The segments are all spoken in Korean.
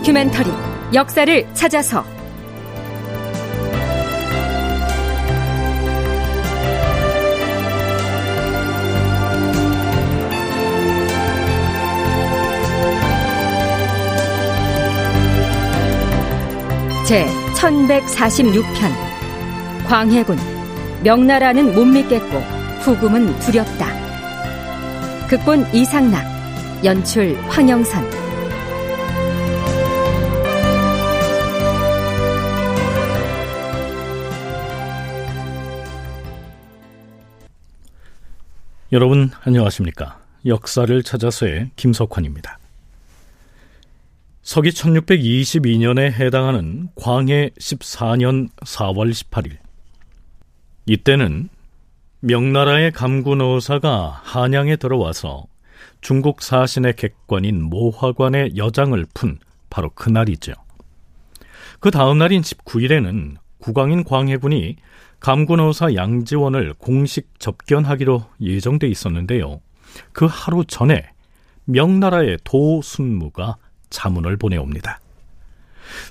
다큐멘터리 역사를 찾아서. 제 1146편. 광해군. 명나라는 못 믿겠고 후금은 두렵다. 극본 이상락. 연출 황영선 여러분 안녕하십니까? 역사를 찾아서의 김석환입니다. 서기 1622년에 해당하는 광해 14년 4월 18일. 이때는 명나라의 감군어사가 한양에 들어와서 중국 사신의 객관인 모화관의 여장을 푼 바로 그날이죠. 그 다음 날인 19일에는 국왕인 광해군이 감군어사 양지원을 공식 접견하기로 예정돼 있었는데요. 그 하루 전에 명나라의 도순무가 자문을 보내옵니다.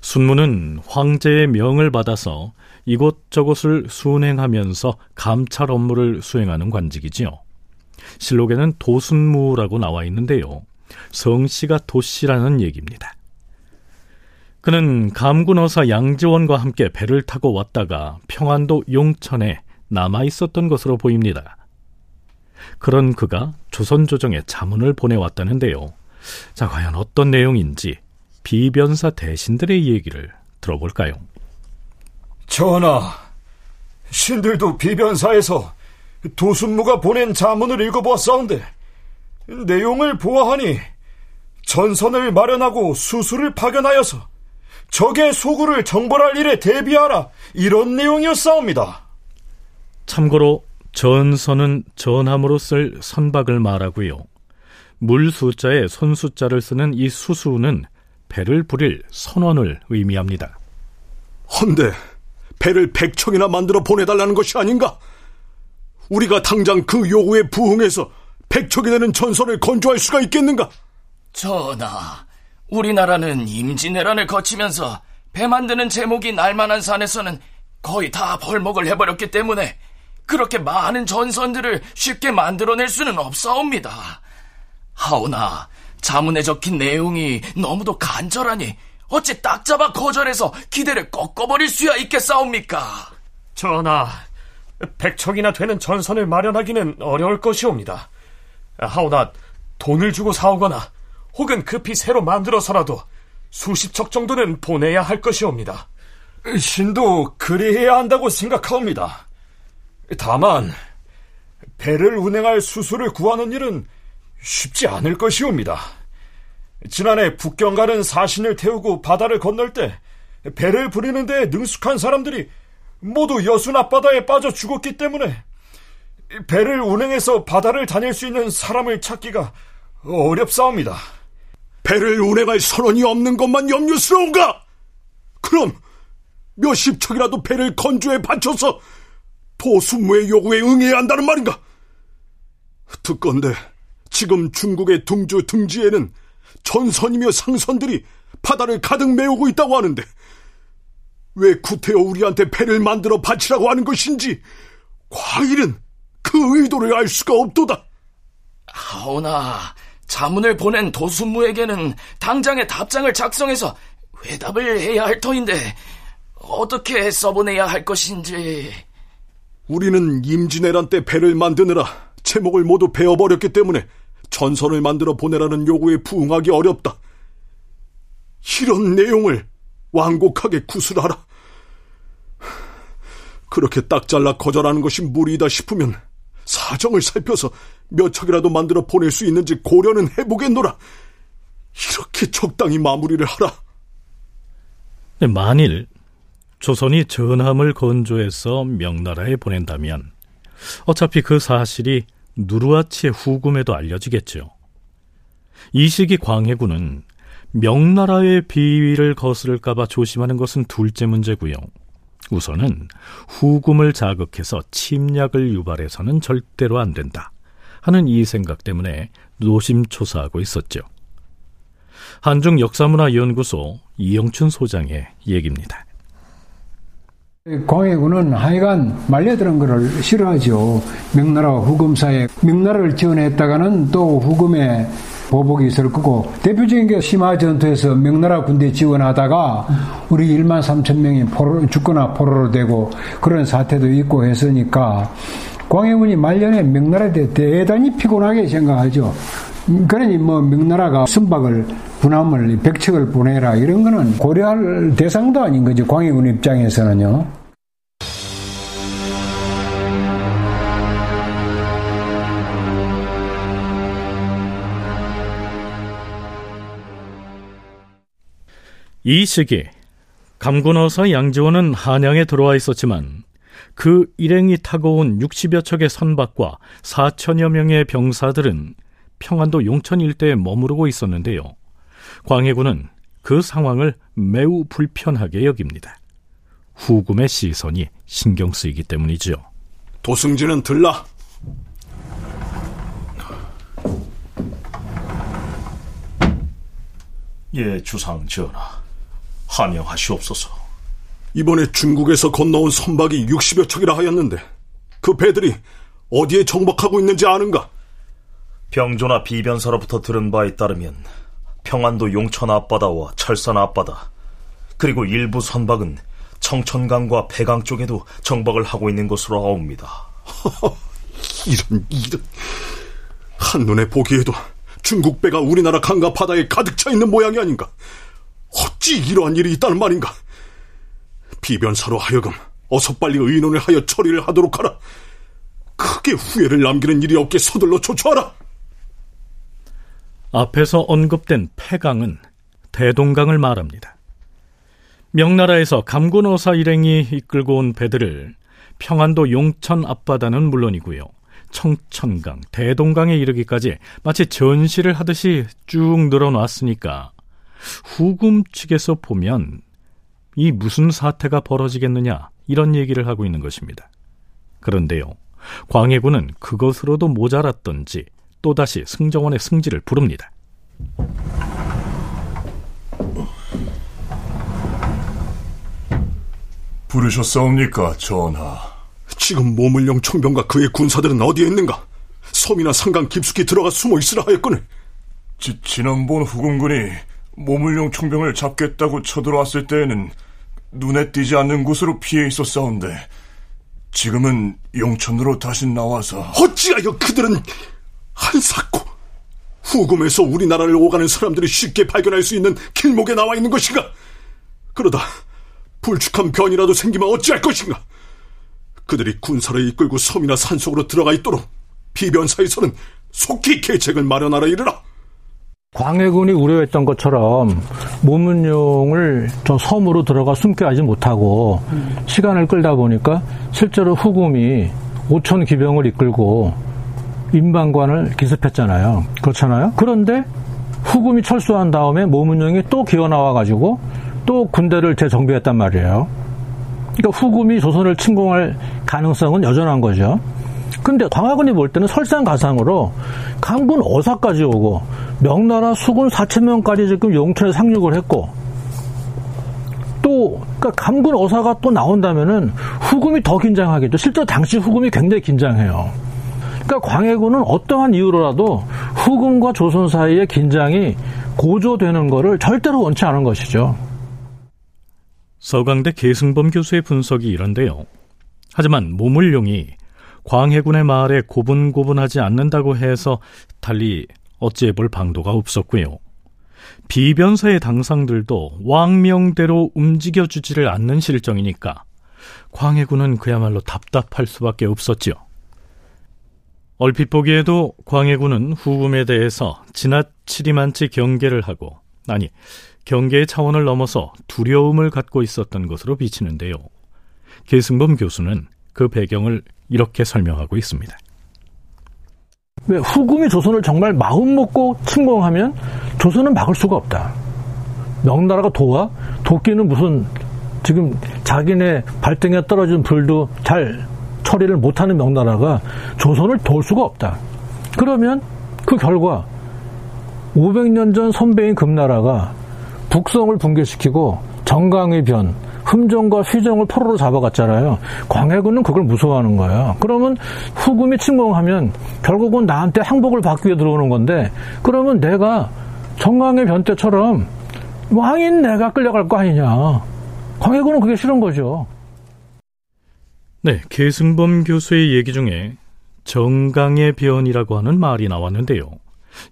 순무는 황제의 명을 받아서 이곳저곳을 순행하면서 감찰 업무를 수행하는 관직이지요. 실록에는 도순무라고 나와 있는데요. 성씨가 도씨라는 얘기입니다. 그는 감군어사 양지원과 함께 배를 타고 왔다가 평안도 용천에 남아 있었던 것으로 보입니다. 그런 그가 조선조정에 자문을 보내왔다는데요. 자, 과연 어떤 내용인지 비변사 대신들의 얘기를 들어볼까요? 전하, 신들도 비변사에서 도순무가 보낸 자문을 읽어보았사온데 내용을 보아하니 전선을 마련하고 수술을 파견하여서 적의 소굴을 정벌할 일에 대비하라 이런 내용이었사옵니다. 참고로 전선은 전함으로 쓸 선박을 말하고요. 물 숫자에 손 숫자를 쓰는 이 수수는 배를 부릴 선원을 의미합니다. 헌데 배를 백척이나 만들어 보내달라는 것이 아닌가? 우리가 당장 그 요구에 부응해서 백척이 되는 전선을 건조할 수가 있겠는가? 전하, 우리나라는 임진왜란을 거치면서 배 만드는 제목이 날만한 산에서는 거의 다 벌목을 해버렸기 때문에 그렇게 많은 전선들을 쉽게 만들어낼 수는 없사옵니다. 하오나 자문에 적힌 내용이 너무도 간절하니 어찌 딱 잡아 거절해서 기대를 꺾어버릴 수야 있겠사옵니까? 전하, 백척이나 되는 전선을 마련하기는 어려울 것이옵니다. 하오나 돈을 주고 사오거나 혹은 급히 새로 만들어서라도 수십 척 정도는 보내야 할 것이옵니다. 신도 그리해야 한다고 생각하옵니다. 다만 배를 운행할 수수를 구하는 일은 쉽지 않을 것이옵니다. 지난해 북경 가는 사신을 태우고 바다를 건널 때 배를 부리는데 능숙한 사람들이 모두 여순 앞바다에 빠져 죽었기 때문에 배를 운행해서 바다를 다닐 수 있는 사람을 찾기가 어렵사옵니다. 배를 운행할 선원이 없는 것만 염려스러운가? 그럼 몇십 척이라도 배를 건조에 바쳐서 도수무의 요구에 응해야 한다는 말인가? 듣건데 지금 중국의 둥주 등지에는 전선이며 상선들이 바다를 가득 메우고 있다고 하는데 왜 구태여 우리한테 배를 만들어 바치라고 하는 것인지 과일은 그 의도를 알 수가 없도다. 하오나 자문을 보낸 도순무에게는 당장의 답장을 작성해서 회답을 해야 할 터인데 어떻게 써보내야 할 것인지 우리는 임진왜란 때 배를 만드느라 제목을 모두 베어버렸기 때문에 전선을 만들어 보내라는 요구에 부응하기 어렵다. 이런 내용을 완곡하게 구술하라. 그렇게 딱 잘라 거절하는 것이 무리이다 싶으면 사정을 살펴서 몇 척이라도 만들어 보낼 수 있는지 고려는 해보겠노라. 이렇게 적당히 마무리를 하라. 네, 만일 조선이 전함을 건조해서 명나라에 보낸다면 어차피 그 사실이 누르아치의 후금에도 알려지겠죠. 이 시기 광해군은 명나라의 비위를 거스를까봐 조심하는 것은 둘째 문제고요. 우선은 후금을 자극해서 침략을 유발해서는 절대로 안 된다 하는 이 생각 때문에 노심초사하고 있었죠. 한중 역사문화연구소 이영춘 소장의 얘기입니다. 광해군은 하여간 말려드는 것을 싫어하죠. 명나라 후금 사에 명나라를 지원했다가는 또 후금의 보복이 있을 거고 대표적인 게 심화 전투에서 명나라 군대 지원하다가 우리 1만 3천 명이 포로, 죽거나 포로로 되고 그런 사태도 있고 했으니까 광해군이 말년에 명나라에 대해 대단히 피곤하게 생각하죠. 그러니 뭐 명나라가 선박을 군함을 백척을 보내라 이런 거는 고려할 대상도 아닌 거죠. 광해군 입장에서는요. 이 시기 감군어사 양지원은 한양에 들어와 있었지만 그 일행이 타고 온 60여 척의 선박과 4천여 명의 병사들은 평안도 용천 일대에 머무르고 있었는데요. 광해군은 그 상황을 매우 불편하게 여깁니다. 후금의 시선이 신경 쓰이기 때문이죠. 도승지는 들라. 예, 주상 전하. 함명하시옵소서. 이번에 중국에서 건너온 선박이 60여 척이라 하였는데 그 배들이 어디에 정박하고 있는지 아는가? 병조나 비변사로부터 들은 바에 따르면 평안도 용천 앞바다와 철산 앞바다 그리고 일부 선박은 청천강과 배강 쪽에도 정박을 하고 있는 것으로 아옵니다. 이런 이런 한눈에 보기에도 중국 배가 우리나라 강과 바다에 가득 차 있는 모양이 아닌가? 어찌 이러한 일이 있다는 말인가? 비변사로 하여금 어서 빨리 의논을 하여 처리를 하도록 하라. 크게 후회를 남기는 일이 없게 서둘러 조처하라. 앞에서 언급된 폐강은 대동강을 말합니다. 명나라에서 감군어사 일행이 이끌고 온 배들을 평안도 용천 앞바다는 물론이고요. 청천강, 대동강에 이르기까지 마치 전시를 하듯이 쭉 늘어놨으니까 후금 측에서 보면 이 무슨 사태가 벌어지겠느냐 이런 얘기를 하고 있는 것입니다. 그런데요. 광해군은 그것으로도 모자랐던지 또다시 승정원의 승지를 부릅니다. 부르셨사옵니까, 전하? 지금 모물령 총병과 그의 군사들은 어디에 있는가? 섬이나 상강 깊숙이 들어가 숨어 있으라 하였거늘. 지, 지난번 후금군이 모물용 총병을 잡겠다고 쳐들어왔을 때에는 눈에 띄지 않는 곳으로 피해 있었사온데 지금은 용천으로 다시 나와서 어찌하여 그들은 한사코 후금에서 우리나라를 오가는 사람들이 쉽게 발견할 수 있는 길목에 나와 있는 것인가? 그러다 불축한 변이라도 생기면 어찌할 것인가? 그들이 군사를 이끌고 섬이나 산속으로 들어가 있도록 비변사에서는 속히 계책을 마련하라 이르라. 광해군이 우려했던 것처럼 모문용을 저 섬으로 들어가 숨게 하지 못하고 시간을 끌다 보니까 실제로 후금이 5천 기병을 이끌고 인방관을 기습했잖아요. 그렇잖아요. 그런데 후금이 철수한 다음에 모문용이 또 기어 나와가지고 또 군대를 재정비했단 말이에요. 그러니까 후금이 조선을 침공할 가능성은 여전한 거죠. 근데 광화군이 볼 때는 설상가상으로 강군 어사까지 오고 명나라 수군 4천 명까지 지금 용천에 상륙을 했고 또 그러니까 감군 어사가 또 나온다면은 후금이 더 긴장하겠죠. 실제 당시 후금이 굉장히 긴장해요. 그러니까 광해군은 어떠한 이유로라도 후금과 조선 사이의 긴장이 고조되는 것을 절대로 원치 않은 것이죠. 서강대 계승범 교수의 분석이 이런데요. 하지만 모물룡이 광해군의 말에 고분고분하지 않는다고 해서 달리 어찌해 볼 방도가 없었고요. 비변사의 당상들도 왕명대로 움직여주지를 않는 실정이니까 광해군은 그야말로 답답할 수밖에 없었지요. 얼핏 보기에도 광해군은 후금에 대해서 지나치리만치 경계를 하고 아니 경계의 차원을 넘어서 두려움을 갖고 있었던 것으로 비치는데요. 계승범 교수는 그 배경을 이렇게 설명하고 있습니다. 왜 후금이 조선을 정말 마음 먹고 침공하면 조선은 막을 수가 없다. 명나라가 도와 도끼는 무슨 지금 자기네 발등에 떨어진 불도 잘 처리를 못하는 명나라가 조선을 도울 수가 없다. 그러면 그 결과 500년 전 선배인 금나라가 북성을 붕괴시키고 정강의 변, 흠정과 휘정을 포로로 잡아갔잖아요. 광해군은 그걸 무서워하는 거예요. 그러면 후금이 침공하면 결국은 나한테 항복을 받기 위해 들어오는 건데 그러면 내가 정강의 변 때처럼 왕인 내가 끌려갈 거 아니냐. 광해군은 그게 싫은 거죠. 네, 계승범 교수의 얘기 중에 정강의 변이라고 하는 말이 나왔는데요.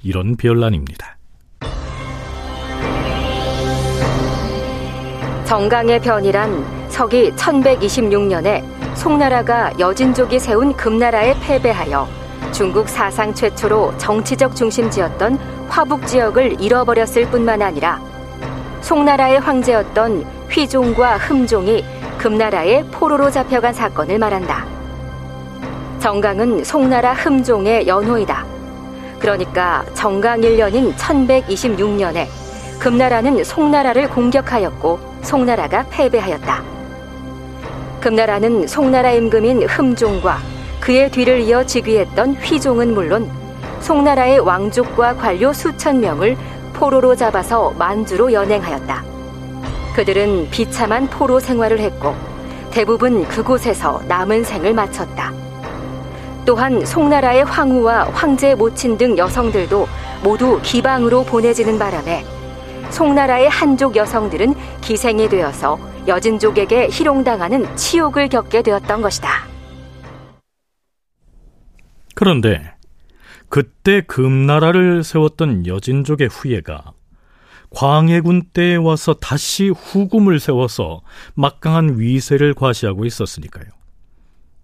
이런 변란입니다. 정강의 변이란 서기 1126년에 송나라가 여진족이 세운 금나라에 패배하여 중국 사상 최초로 정치적 중심지였던 화북 지역을 잃어버렸을 뿐만 아니라 송나라의 황제였던 휘종과 흠종이 금나라의 포로로 잡혀간 사건을 말한다. 정강은 송나라 흠종의 연호이다. 그러니까 정강 1년인 1126년에 금나라는 송나라를 공격하였고 송나라가 패배하였다. 금나라는 송나라 임금인 흠종과 그의 뒤를 이어 즉위했던 휘종은 물론 송나라의 왕족과 관료 수천 명을 포로로 잡아서 만주로 연행하였다. 그들은 비참한 포로 생활을 했고 대부분 그곳에서 남은 생을 마쳤다. 또한 송나라의 황후와 황제 모친 등 여성들도 모두 기방으로 보내지는 바람에 송나라의 한족 여성들은 기생이 되어서 여진족에게 희롱당하는 치욕을 겪게 되었던 것이다. 그런데 그때 금나라를 세웠던 여진족의 후예가 광해군 때에 와서 다시 후금을 세워서 막강한 위세를 과시하고 있었으니까요.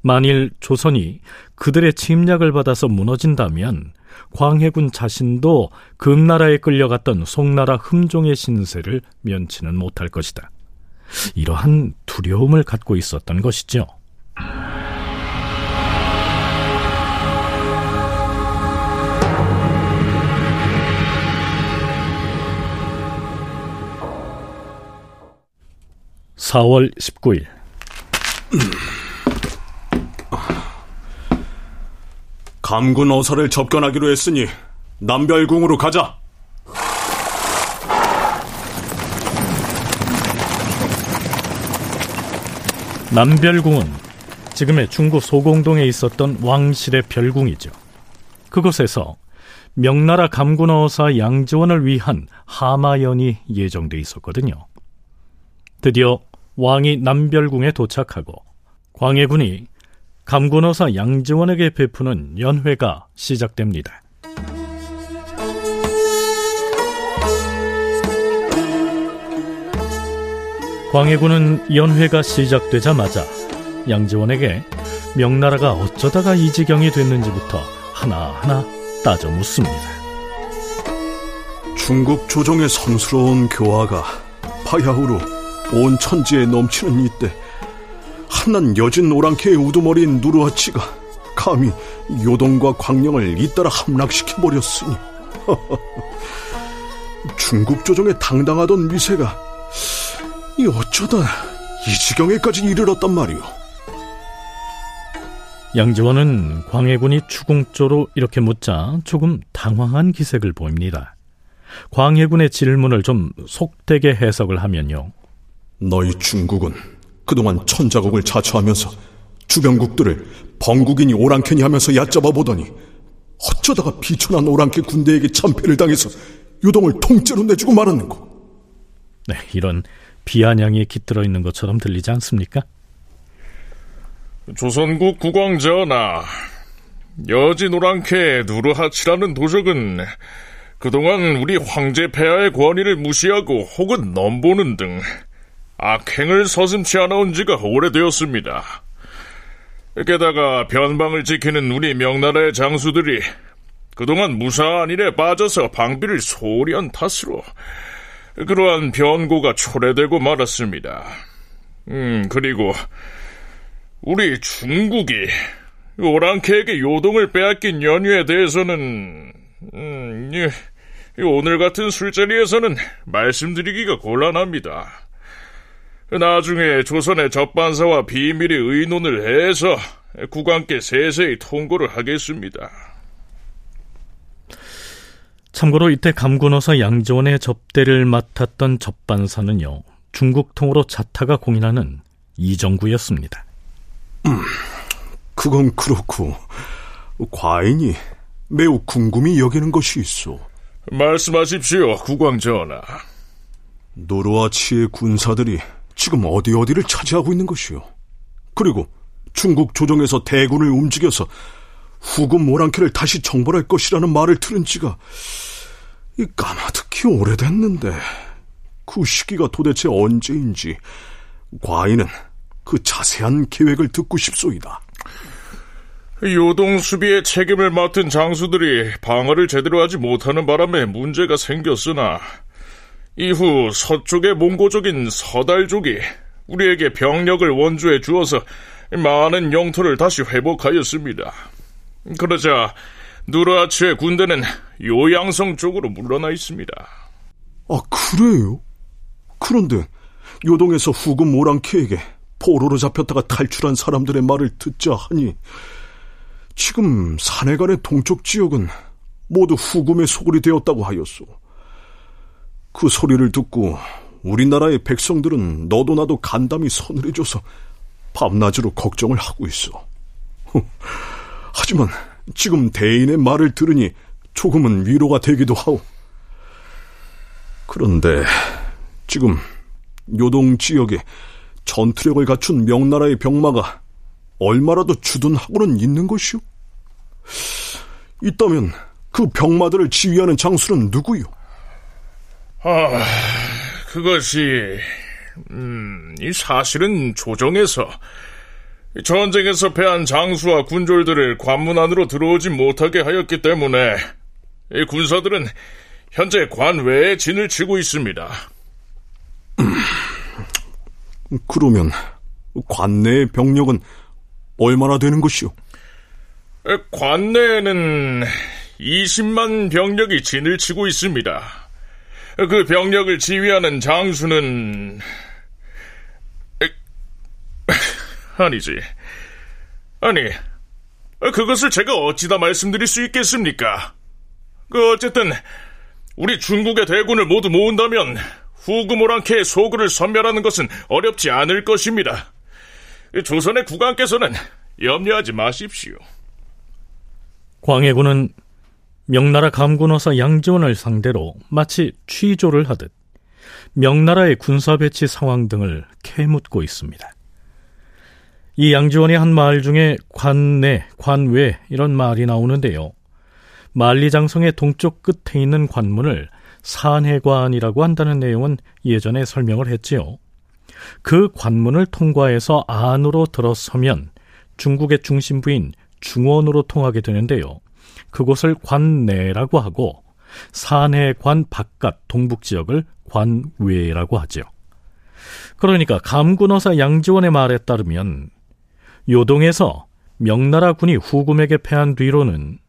만일 조선이 그들의 침략을 받아서 무너진다면 광해군 자신도 금나라에 끌려갔던 송나라 흠종의 신세를 면치는 못할 것이다. 이러한 두려움을 갖고 있었던 것이죠. (4월 19일) 감군 어사를 접견하기로 했으니 남별궁으로 가자. 남별궁은 지금의 중구 소공동에 있었던 왕실의 별궁이죠. 그곳에서 명나라 감군어사 양지원을 위한 하마연이 예정돼 있었거든요. 드디어 왕이 남별궁에 도착하고 광해군이 감군어사 양지원에게 베푸는 연회가 시작됩니다. 광해군은 연회가 시작되자마자 양지원에게 명나라가 어쩌다가 이 지경이 됐는지부터 하나하나 따져 묻습니다. 중국 조정의 성스러운 교화가 바야흐로 온 천지에 넘치는 이때 한낱 여진 오랑캐의 우두머리인 누르하치가 감히 요동과 광령을 잇따라 함락시켜버렸으니 중국 조정에 당당하던 미세가 이 어쩌다 이 지경에까지 이르렀단 말이오. 양지원은 광해군이 추궁조로 이렇게 묻자 조금 당황한 기색을 보입니다. 광해군의 질문을 좀 속되게 해석을 하면요. 너희 중국은 그동안 천자국을 자처하면서 주변국들을 번국이니 오랑캐니 하면서 얕잡아 보더니 어쩌다가 비천한 오랑캐 군대에게 참패를 당해서 유동을 통째로 내주고 말았는고. 네, 이런 비아냥이 깃들어 있는 것처럼 들리지 않습니까? 조선국 국왕 전하, 여진 오랑캐 누르하치라는 도적은 그동안 우리 황제 폐하의 권위를 무시하고 혹은 넘보는 등 악행을 서슴치 않아온 지가 오래되었습니다. 게다가 변방을 지키는 우리 명나라의 장수들이 그동안 무사한 일에 빠져서 방비를 소홀히 한 탓으로 그러한 변고가 초래되고 말았습니다. 음, 그리고 우리 중국이 오랑캐에게 요동을 빼앗긴 연유에 대해서는 음, 오늘 같은 술자리에서는 말씀드리기가 곤란합니다. 나중에 조선의 접반사와 비밀의 의논을 해서 국왕께 세세히 통고를 하겠습니다. 참고로 이때 감군어사 양지원의 접대를 맡았던 접반사는요, 중국통으로 자타가 공인하는 이정구였습니다. 음, 그건 그렇고, 과인이 매우 궁금히 여기는 것이 있어. 말씀하십시오, 국왕 전하. 노르와 치의 군사들이 지금 어디 어디를 차지하고 있는 것이오. 그리고 중국 조정에서 대군을 움직여서 후금 모랑캐를 다시 정벌할 것이라는 말을 들은 지가 이 까마득히 오래됐는데 그 시기가 도대체 언제인지 과인은 그 자세한 계획을 듣고 싶소이다. 요동 수비의 책임을 맡은 장수들이 방어를 제대로 하지 못하는 바람에 문제가 생겼으나 이후 서쪽의 몽고족인 서달족이 우리에게 병력을 원주해 주어서 많은 영토를 다시 회복하였습니다. 그러자 누르아츠의 군대는 요양성 쪽으로 물러나 있습니다. 아, 그래요? 그런데 요동에서 후금 모랑케에게 포로로 잡혔다가 탈출한 사람들의 말을 듣자 하니 지금 사내간의 동쪽 지역은 모두 후금의 소굴이 되었다고 하였소. 그 소리를 듣고 우리나라의 백성들은 너도 나도 간담이 서늘해져서 밤낮으로 걱정을 하고 있어. 하지만 지금 대인의 말을 들으니 조금은 위로가 되기도 하오. 그런데 지금 요동 지역에 전투력을 갖춘 명나라의 병마가 얼마라도 주둔하고는 있는 것이오? 있다면 그 병마들을 지휘하는 장수는 누구요? 아, 그것이 음, 이 사실은 조정에서 전쟁에서 패한 장수와 군졸들을 관문 안으로 들어오지 못하게 하였기 때문에 이 군사들은 현재 관 외에 진을 치고 있습니다. 그러면 관내의 병력은 얼마나 되는 것이오? 관내에는 20만 병력이 진을 치고 있습니다. 그 병력을 지휘하는 장수는 아니지. 아니, 그것을 제가 어찌다 말씀드릴 수 있겠습니까? 그 어쨌든 우리 중국의 대군을 모두 모은다면 후구모랑케의 소굴을 섬멸하는 것은 어렵지 않을 것입니다. 조선의 국왕께서는 염려하지 마십시오. 광해군은 명나라 감군어사 양지원을 상대로 마치 취조를 하듯 명나라의 군사 배치 상황 등을 캐묻고 있습니다. 이 양지원의 한 말 중에 관내, 관외 이런 말이 나오는데요. 만리장성의 동쪽 끝에 있는 관문을 산해관이라고 한다는 내용은 예전에 설명을 했지요. 그 관문을 통과해서 안으로 들어서면 중국의 중심부인 중원으로 통하게 되는데요. 그곳을 관내라고 하고 산해 관 바깥 동북 지역을 관외라고 하죠. 그러니까 감군어사 양지원의 말에 따르면 요동에서 명나라 군이 후금에게 패한 뒤로는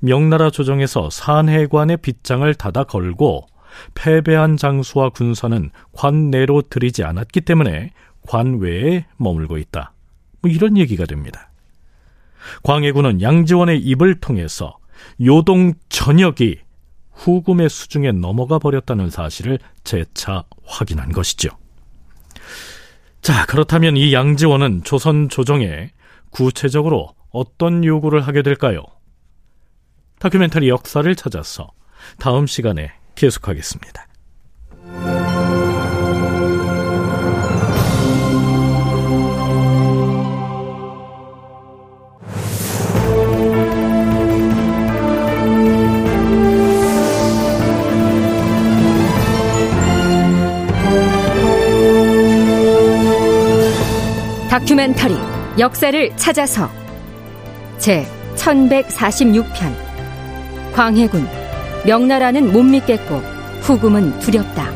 명나라 조정에서 산해관의 빗장을 닫아 걸고 패배한 장수와 군사는 관내로 들이지 않았기 때문에 관외에 머물고 있다. 뭐 이런 얘기가 됩니다. 광해군은 양지원의 입을 통해서 요동 전역이 후금의 수중에 넘어가 버렸다는 사실을 재차 확인한 것이죠. 자, 그렇다면 이 양지원은 조선 조정에 구체적으로 어떤 요구를 하게 될까요? 다큐멘터리 역사를 찾아서 다음 시간에 계속하겠습니다. 다큐멘터리 역사를 찾아서 제 1146편 광해군 명나라는 못 믿겠고 후금은 두렵다.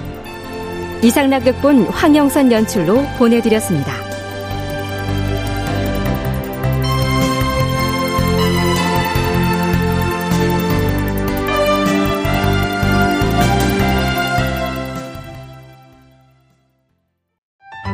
이상락극본 황영선 연출로 보내드렸습니다.